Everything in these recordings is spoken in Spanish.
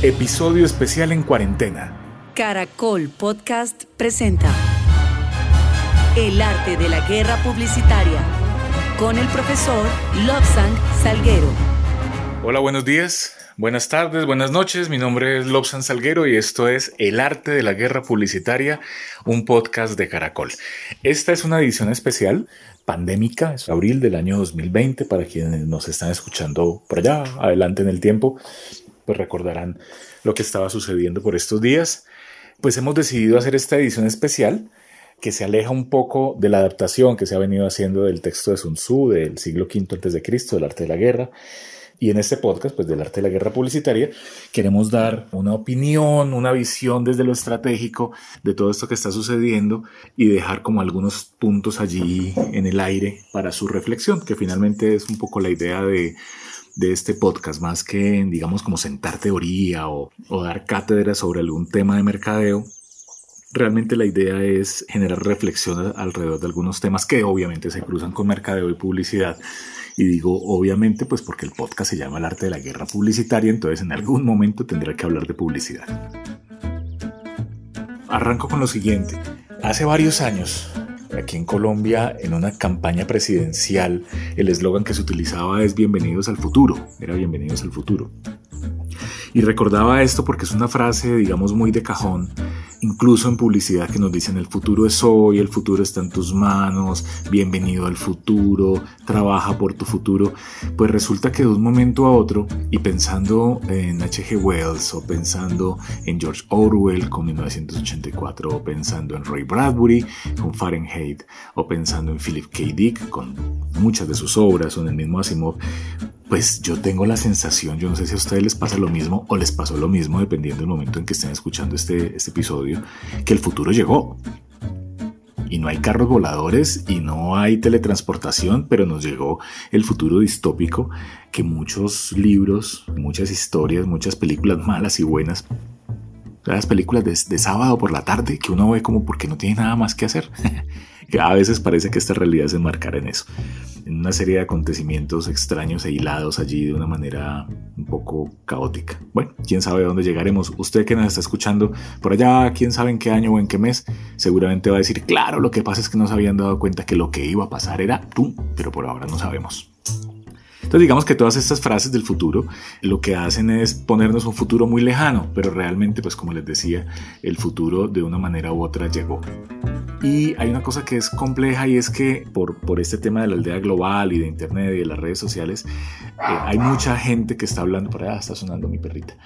Episodio especial en cuarentena. Caracol Podcast presenta El arte de la guerra publicitaria con el profesor Lobsang Salguero. Hola, buenos días, buenas tardes, buenas noches. Mi nombre es Lobsang Salguero y esto es El arte de la guerra publicitaria, un podcast de Caracol. Esta es una edición especial pandémica, es abril del año 2020 para quienes nos están escuchando por allá adelante en el tiempo pues recordarán lo que estaba sucediendo por estos días. Pues hemos decidido hacer esta edición especial que se aleja un poco de la adaptación que se ha venido haciendo del texto de Sun Tzu del siglo V antes de Cristo, del arte de la guerra. Y en este podcast, pues del arte de la guerra publicitaria, queremos dar una opinión, una visión desde lo estratégico de todo esto que está sucediendo y dejar como algunos puntos allí en el aire para su reflexión, que finalmente es un poco la idea de de este podcast, más que, digamos, como sentar teoría o, dar cátedra sobre algún tema de mercadeo, realmente la idea es generar reflexión alrededor de algunos temas que obviamente se cruzan con mercadeo y publicidad. Y digo obviamente pues porque el podcast se llama El arte de la guerra publicitaria, entonces en algún momento tendrá que hablar de publicidad. Arranco con lo siguiente. Hace varios años, Aquí en Colombia, en una campaña presidencial, el eslogan que se utilizaba es Bienvenidos al futuro. Era Bienvenidos al futuro. Y recordaba esto porque es una frase, digamos, muy de cajón, incluso en publicidad que nos dicen el futuro es hoy, el futuro está en tus manos, bienvenido al futuro, trabaja por tu futuro. Pues resulta que de un momento a otro, y pensando en H.G. Wells o pensando en George Orwell con 1984 o pensando en Ray Bradbury con Fahrenheit o pensando en Philip K. Dick con muchas de sus obras o en el mismo Asimov, pues yo tengo la sensación, yo no sé si a ustedes les pasa lo mismo o les pasó lo mismo dependiendo del momento en que estén escuchando este, este episodio, que el futuro llegó. Y no hay carros voladores y no hay teletransportación, pero nos llegó el futuro distópico que muchos libros, muchas historias, muchas películas malas y buenas las películas de, de, sábado por la tarde que uno ve como porque no tiene nada más que hacer. a veces parece que esta realidad se enmarcara en eso, en una serie de acontecimientos extraños e hilados allí de una manera un poco caótica. Bueno, quién sabe a dónde llegaremos. Usted que nos está escuchando por allá, quién sabe en qué año o en qué mes, seguramente va a decir, claro, lo que pasa es que no se habían dado cuenta que lo que iba a pasar era tú, pero por ahora no sabemos. Entonces digamos que todas estas frases del futuro lo que hacen es ponernos un futuro muy lejano, pero realmente pues como les decía, el futuro de una manera u otra llegó. Y hay una cosa que es compleja y es que por, por este tema de la aldea global y de Internet y de las redes sociales, eh, hay mucha gente que está hablando, por allá está sonando mi perrita.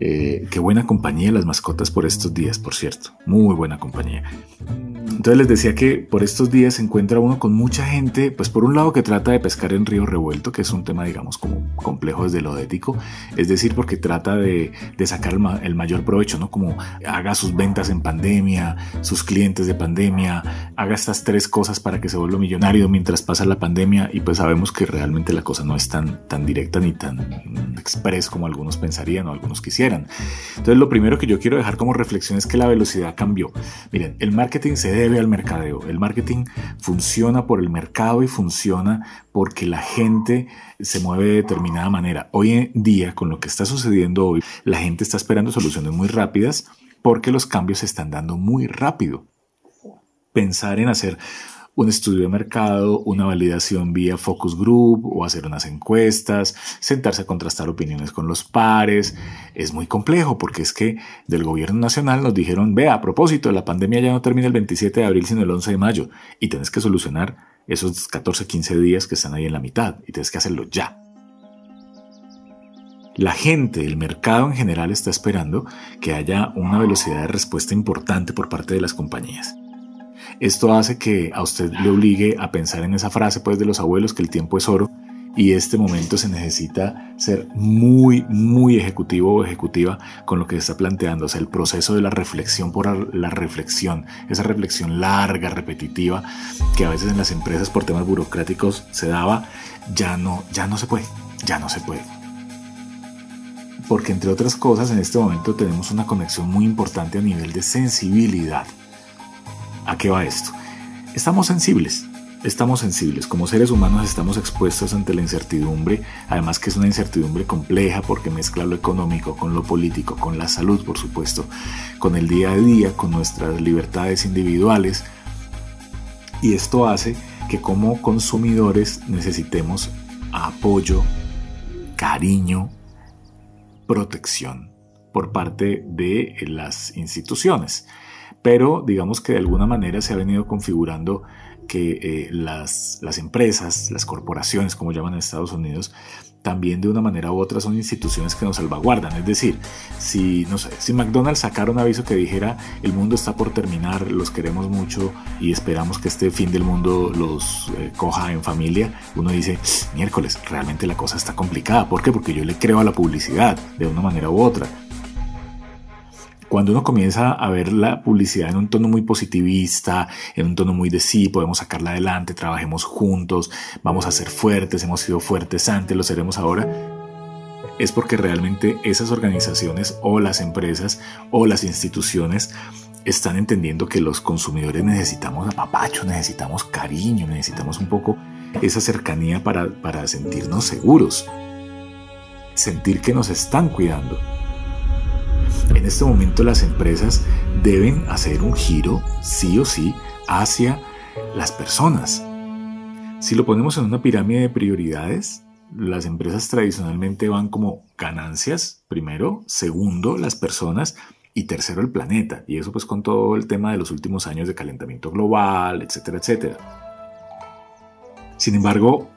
Eh, qué buena compañía las mascotas por estos días, por cierto. Muy buena compañía. Entonces les decía que por estos días se encuentra uno con mucha gente, pues por un lado que trata de pescar en río revuelto, que es un tema digamos como complejo desde lo ético, es decir, porque trata de, sacar el, el, mayor provecho, ¿no? Como haga sus ventas en pandemia, sus clientes de pandemia, haga estas tres cosas para que se vuelva millonario mientras pasa la pandemia y pues sabemos que realmente la cosa no es tan, tan directa ni tan express como algunos pensarían o algunos quisieran. Entonces lo primero que yo quiero dejar como reflexión es que la velocidad cambió. Miren, el marketing se debe al mercadeo. El marketing funciona por el mercado y funciona porque la gente se mueve de determinada manera. Hoy en día, con lo que está sucediendo hoy, la gente está esperando soluciones muy rápidas porque los cambios se están dando muy rápido. Pensar en hacer un estudio de mercado, una validación vía focus group o hacer unas encuestas, sentarse a contrastar opiniones con los pares. Es muy complejo porque es que del gobierno nacional nos dijeron, vea, a propósito, la pandemia ya no termina el 27 de abril sino el 11 de mayo y tienes que solucionar esos 14, 15 días que están ahí en la mitad y tienes que hacerlo ya. La gente, el mercado en general está esperando que haya una velocidad de respuesta importante por parte de las compañías. Esto hace que a usted le obligue a pensar en esa frase pues de los abuelos que el tiempo es oro y este momento se necesita ser muy, muy ejecutivo o ejecutiva con lo que está planteando. O sea, el proceso de la reflexión por la reflexión, esa reflexión larga, repetitiva, que a veces en las empresas por temas burocráticos se daba, ya no, ya no se puede, ya no se puede. Porque entre otras cosas, en este momento tenemos una conexión muy importante a nivel de sensibilidad. ¿A qué va esto? Estamos sensibles. Estamos sensibles, como seres humanos estamos expuestos ante la incertidumbre, además que es una incertidumbre compleja porque mezcla lo económico con lo político, con la salud por supuesto, con el día a día, con nuestras libertades individuales. Y esto hace que como consumidores necesitemos apoyo, cariño, protección por parte de las instituciones. Pero digamos que de alguna manera se ha venido configurando que eh, las, las empresas, las corporaciones, como llaman en Estados Unidos, también de una manera u otra son instituciones que nos salvaguardan. Es decir, si, no sé, si McDonald's sacara un aviso que dijera el mundo está por terminar, los queremos mucho y esperamos que este fin del mundo los eh, coja en familia, uno dice, miércoles, realmente la cosa está complicada. ¿Por qué? Porque yo le creo a la publicidad de una manera u otra cuando uno comienza a ver la publicidad en un tono muy positivista, en un tono muy de sí, podemos sacarla adelante, trabajemos juntos, vamos a ser fuertes, hemos sido fuertes antes, lo seremos ahora, es porque realmente esas organizaciones o las empresas o las instituciones están entendiendo que los consumidores necesitamos apapacho, necesitamos cariño, necesitamos un poco esa cercanía para, para sentirnos seguros, sentir que nos están cuidando. En este momento las empresas deben hacer un giro, sí o sí, hacia las personas. Si lo ponemos en una pirámide de prioridades, las empresas tradicionalmente van como ganancias, primero, segundo, las personas y tercero, el planeta. Y eso pues con todo el tema de los últimos años de calentamiento global, etcétera, etcétera. Sin embargo,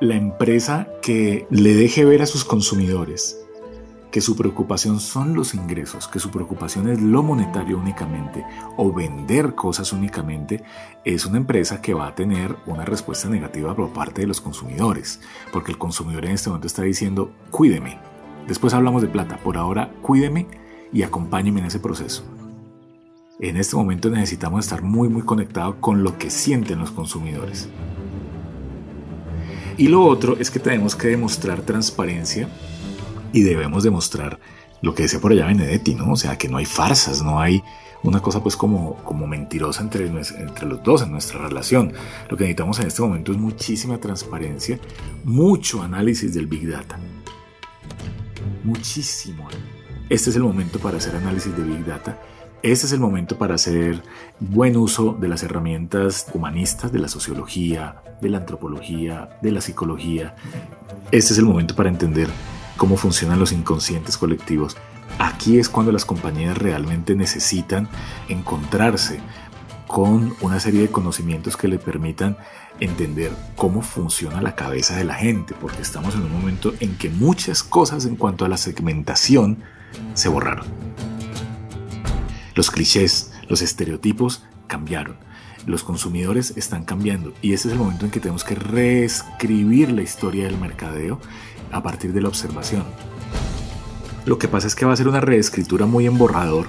la empresa que le deje ver a sus consumidores que su preocupación son los ingresos, que su preocupación es lo monetario únicamente o vender cosas únicamente, es una empresa que va a tener una respuesta negativa por parte de los consumidores, porque el consumidor en este momento está diciendo, cuídeme. Después hablamos de plata, por ahora cuídeme y acompáñeme en ese proceso. En este momento necesitamos estar muy muy conectados con lo que sienten los consumidores. Y lo otro es que tenemos que demostrar transparencia y debemos demostrar lo que decía por allá Benedetti, ¿no? O sea, que no hay farsas, no hay una cosa pues como, como mentirosa entre, entre los dos en nuestra relación. Lo que necesitamos en este momento es muchísima transparencia, mucho análisis del Big Data. Muchísimo. Este es el momento para hacer análisis de Big Data. Este es el momento para hacer buen uso de las herramientas humanistas, de la sociología, de la antropología, de la psicología. Este es el momento para entender cómo funcionan los inconscientes colectivos. Aquí es cuando las compañías realmente necesitan encontrarse con una serie de conocimientos que le permitan entender cómo funciona la cabeza de la gente, porque estamos en un momento en que muchas cosas en cuanto a la segmentación se borraron. Los clichés, los estereotipos cambiaron. Los consumidores están cambiando y ese es el momento en que tenemos que reescribir la historia del mercadeo a partir de la observación. Lo que pasa es que va a ser una reescritura muy emborrador,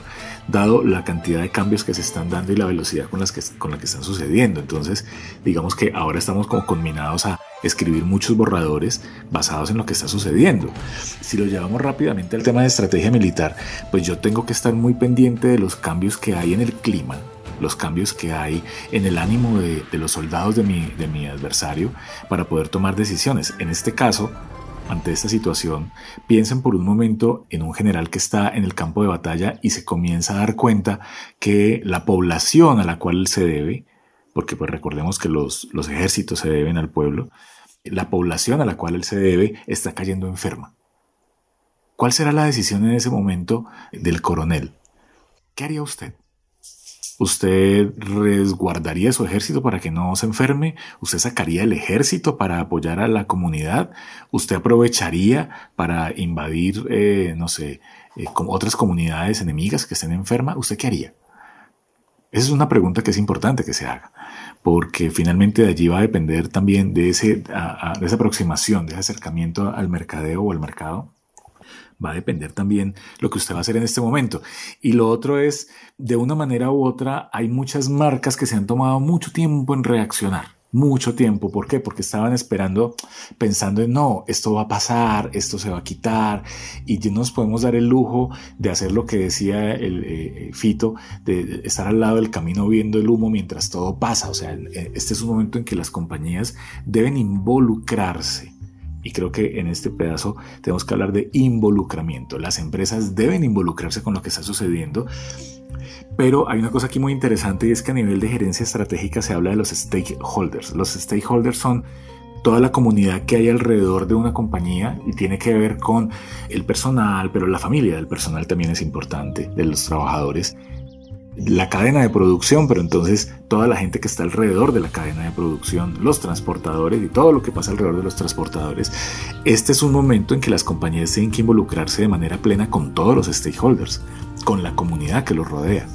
dado la cantidad de cambios que se están dando y la velocidad con, las que, con la que están sucediendo. Entonces, digamos que ahora estamos como conminados a escribir muchos borradores basados en lo que está sucediendo. Si lo llevamos rápidamente al tema de estrategia militar, pues yo tengo que estar muy pendiente de los cambios que hay en el clima, los cambios que hay en el ánimo de, los soldados de mi, de mi adversario para poder tomar decisiones. En este caso, ante esta situación, piensen por un momento en un general que está en el campo de batalla y se comienza a dar cuenta que la población a la cual se debe, porque pues recordemos que los, los ejércitos se deben al pueblo, la población a la cual él se debe está cayendo enferma. ¿Cuál será la decisión en ese momento del coronel? ¿Qué haría usted? ¿Usted resguardaría su ejército para que no se enferme? ¿Usted sacaría el ejército para apoyar a la comunidad? ¿Usted aprovecharía para invadir, eh, no sé, eh, otras comunidades enemigas que estén enfermas? ¿Usted qué haría? Esa es una pregunta que es importante que se haga, porque finalmente de allí va a depender también de, ese, de esa aproximación, de ese acercamiento al mercadeo o al mercado va a depender también lo que usted va a hacer en este momento. Y lo otro es, de una manera u otra, hay muchas marcas que se han tomado mucho tiempo en reaccionar. mucho tiempo. ¿Por qué? Porque estaban esperando, pensando en, no, esto va a pasar, esto se va a quitar, y ya nos podemos dar el lujo de hacer lo que decía el eh, Fito, de estar al lado del camino viendo el humo mientras todo pasa. O sea, este es un momento en que las compañías deben involucrarse. Y creo que en este pedazo tenemos que hablar de involucramiento. Las empresas deben involucrarse con lo que está sucediendo pero hay una cosa aquí muy interesante y es que a nivel de gerencia estratégica se habla de los stakeholders. Los stakeholders son toda la comunidad que hay alrededor de una compañía y tiene que ver con el personal, pero la familia del personal también es importante, de los trabajadores. La cadena de producción, pero entonces toda la gente que está alrededor de la cadena de producción, los transportadores y todo lo que pasa alrededor de los transportadores. Este es un momento en que las compañías tienen que involucrarse de manera plena con todos los stakeholders, con la comunidad que los rodea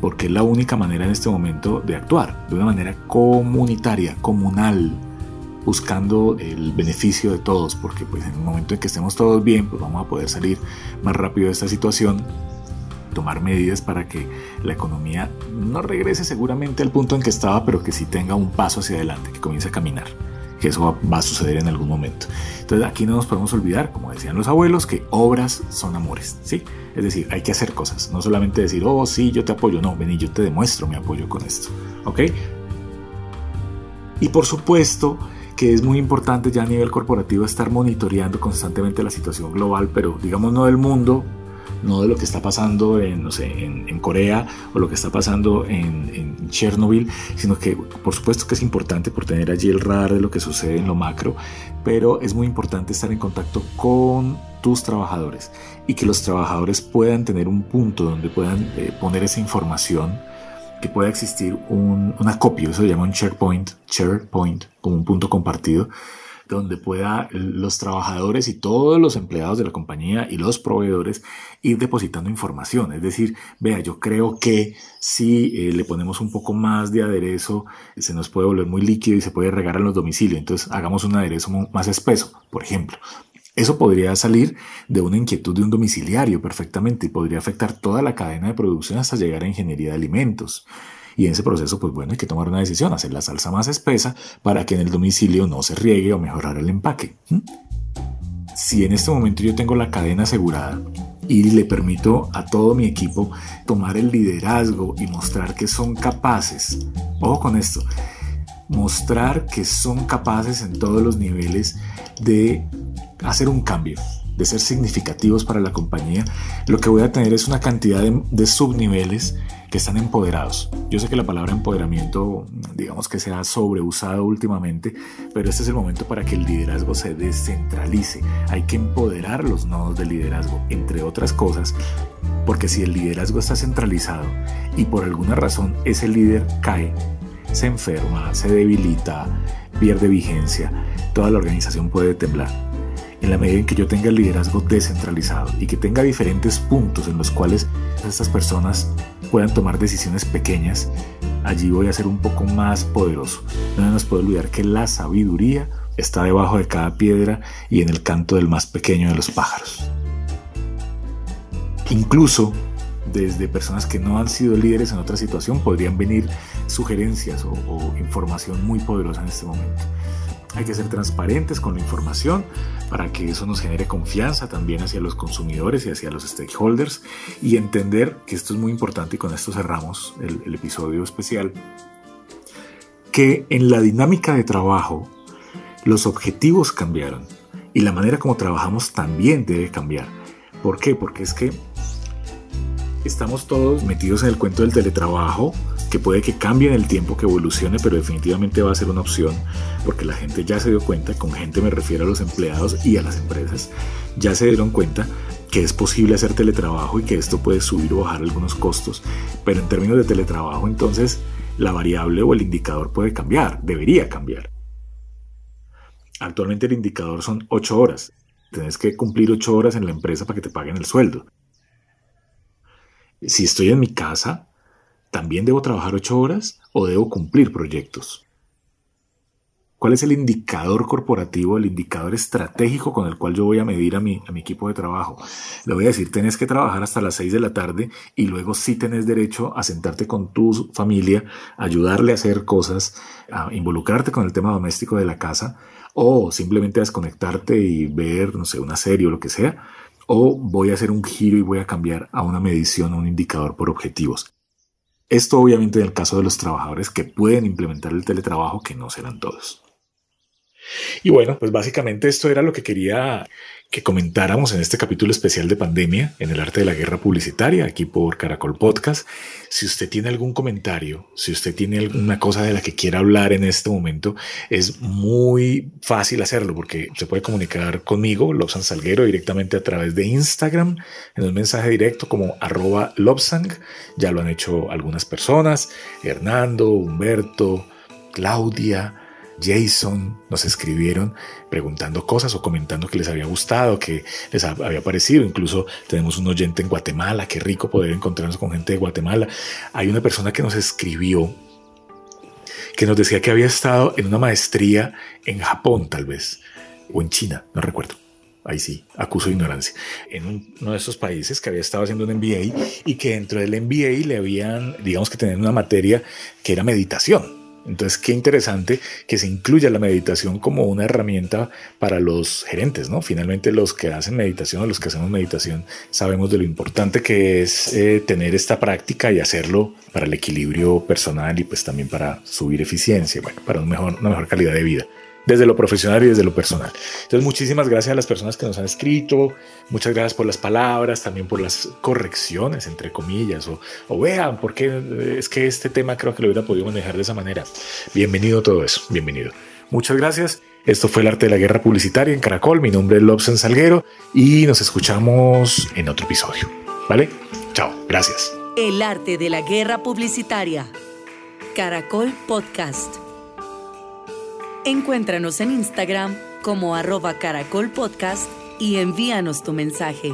porque es la única manera en este momento de actuar, de una manera comunitaria, comunal, buscando el beneficio de todos, porque pues en el momento en que estemos todos bien, pues vamos a poder salir más rápido de esta situación, tomar medidas para que la economía no regrese seguramente al punto en que estaba, pero que sí tenga un paso hacia adelante, que comience a caminar que eso va, a suceder en algún momento. Entonces aquí no nos podemos olvidar, como decían los abuelos, que obras son amores, ¿sí? Es decir, hay que hacer cosas, no solamente decir, oh, sí, yo te apoyo, no, ven y yo te demuestro mi apoyo con esto, ¿ok? Y por supuesto que es muy importante ya a nivel corporativo estar monitoreando constantemente la situación global, pero digamos no del mundo, no de lo que está pasando en, no sé, en, Corea o lo que está pasando en, en, Chernobyl, sino que por supuesto que es importante por tener allí el radar de lo que sucede en lo macro, pero es muy importante estar en contacto con tus trabajadores y que los trabajadores puedan tener un punto donde puedan eh, poner esa información que pueda existir un, un acopio, eso se llama un SharePoint, SharePoint, como un punto compartido, donde pueda los trabajadores y todos los empleados de la compañía y los proveedores ir depositando información. Es decir, vea, yo creo que si eh, le ponemos un poco más de aderezo, se nos puede volver muy líquido y se puede regar en los domicilios. Entonces, hagamos un aderezo más espeso, por ejemplo. Eso podría salir de una inquietud de un domiciliario perfectamente y podría afectar toda la cadena de producción hasta llegar a ingeniería de alimentos. Y en ese proceso, pues bueno, hay que tomar una decisión, hacer la salsa más espesa para que en el domicilio no se riegue o mejorar el empaque. Si en este momento yo tengo la cadena asegurada y le permito a todo mi equipo tomar el liderazgo y mostrar que son capaces, ojo con esto, mostrar que son capaces en todos los niveles de hacer un cambio, de ser significativos para la compañía, lo que voy a tener es una cantidad de, subniveles que están empoderados. Yo sé que la palabra empoderamiento, digamos que se ha sobreusado últimamente, pero este es el momento para que el liderazgo se descentralice. Hay que empoderar los nodos de liderazgo, entre otras cosas, porque si el liderazgo está centralizado y por alguna razón ese líder cae, se enferma, se debilita, pierde vigencia, toda la organización puede temblar en la medida en que yo tenga el liderazgo descentralizado y que tenga diferentes puntos en los cuales estas personas puedan tomar decisiones pequeñas, allí voy a ser un poco más poderoso. No nos puede olvidar que la sabiduría está debajo de cada piedra y en el canto del más pequeño de los pájaros. Incluso desde personas que no han sido líderes en otra situación podrían venir sugerencias o, o información muy poderosa en este momento. Hay que ser transparentes con la información para que eso nos genere confianza también hacia los consumidores y hacia los stakeholders y entender que esto es muy importante y con esto cerramos el, episodio especial, que en la dinámica de trabajo los objetivos cambiaron y la manera como trabajamos también debe cambiar. ¿Por qué? Porque es que estamos todos metidos en el cuento del teletrabajo, puede que cambie en el tiempo, que evolucione, pero definitivamente va a ser una opción, porque la gente ya se dio cuenta, con gente me refiero a los empleados y a las empresas, ya se dieron cuenta que es posible hacer teletrabajo y que esto puede subir o bajar algunos costos, pero en términos de teletrabajo entonces la variable o el indicador puede cambiar, debería cambiar. Actualmente el indicador son 8 horas. Tienes que cumplir 8 horas en la empresa para que te paguen el sueldo. Si estoy en mi casa, ¿También debo trabajar ocho horas o debo cumplir proyectos? ¿Cuál es el indicador corporativo, el indicador estratégico con el cual yo voy a medir a mi, equipo de trabajo? Le voy a decir, tenés que trabajar hasta las 6 de la tarde y luego sí tenés derecho a sentarte con tu familia, ayudarle a hacer cosas, a involucrarte con el tema doméstico de la casa o simplemente desconectarte y ver, no sé, una serie o lo que sea. O voy a hacer un giro y voy a cambiar a una medición, a un indicador por objetivos. Esto obviamente en el caso de los trabajadores que pueden implementar el teletrabajo, que no serán todos. Y bueno, pues básicamente esto era lo que quería que comentáramos en este capítulo especial de pandemia en el arte de la guerra publicitaria aquí por Caracol Podcast. Si usted tiene algún comentario, si usted tiene alguna cosa de la que quiera hablar en este momento, es muy fácil hacerlo porque se puede comunicar conmigo, Lobsang Salguero, directamente a través de Instagram en un mensaje directo como arroba Lobsang. Ya lo han hecho algunas personas, Hernando, Humberto, Claudia. Jason nos escribieron preguntando cosas o comentando que les había gustado, que les había parecido. Incluso tenemos un oyente en Guatemala, qué rico poder encontrarnos con gente de Guatemala. Hay una persona que nos escribió que nos decía que había estado en una maestría en Japón tal vez, o en China, no recuerdo. Ahí sí, acuso de ignorancia. En uno de esos países que había estado haciendo un MBA y que dentro del MBA le habían, digamos que tener una materia que era meditación entonces, qué interesante que se incluya la meditación como una herramienta para los gerentes, ¿no? Finalmente, los que hacen meditación o los que hacemos meditación sabemos de lo importante que es eh, tener esta práctica y hacerlo para el equilibrio personal y pues también para subir eficiencia, bueno, para mejor, una mejor calidad de vida desde lo profesional y desde lo personal. Entonces, muchísimas gracias a las personas que nos han escrito, muchas gracias por las palabras, también por las correcciones, entre comillas, o, o vean, porque es que este tema creo que lo hubiera podido manejar de esa manera. Bienvenido todo eso, bienvenido. Muchas gracias. Esto fue el arte de la guerra publicitaria en Caracol. Mi nombre es Lobsen Salguero y nos escuchamos en otro episodio. ¿Vale? Chao, gracias. El arte de la guerra publicitaria. Caracol Podcast. Encuéntranos en Instagram como arroba caracolpodcast y envíanos tu mensaje.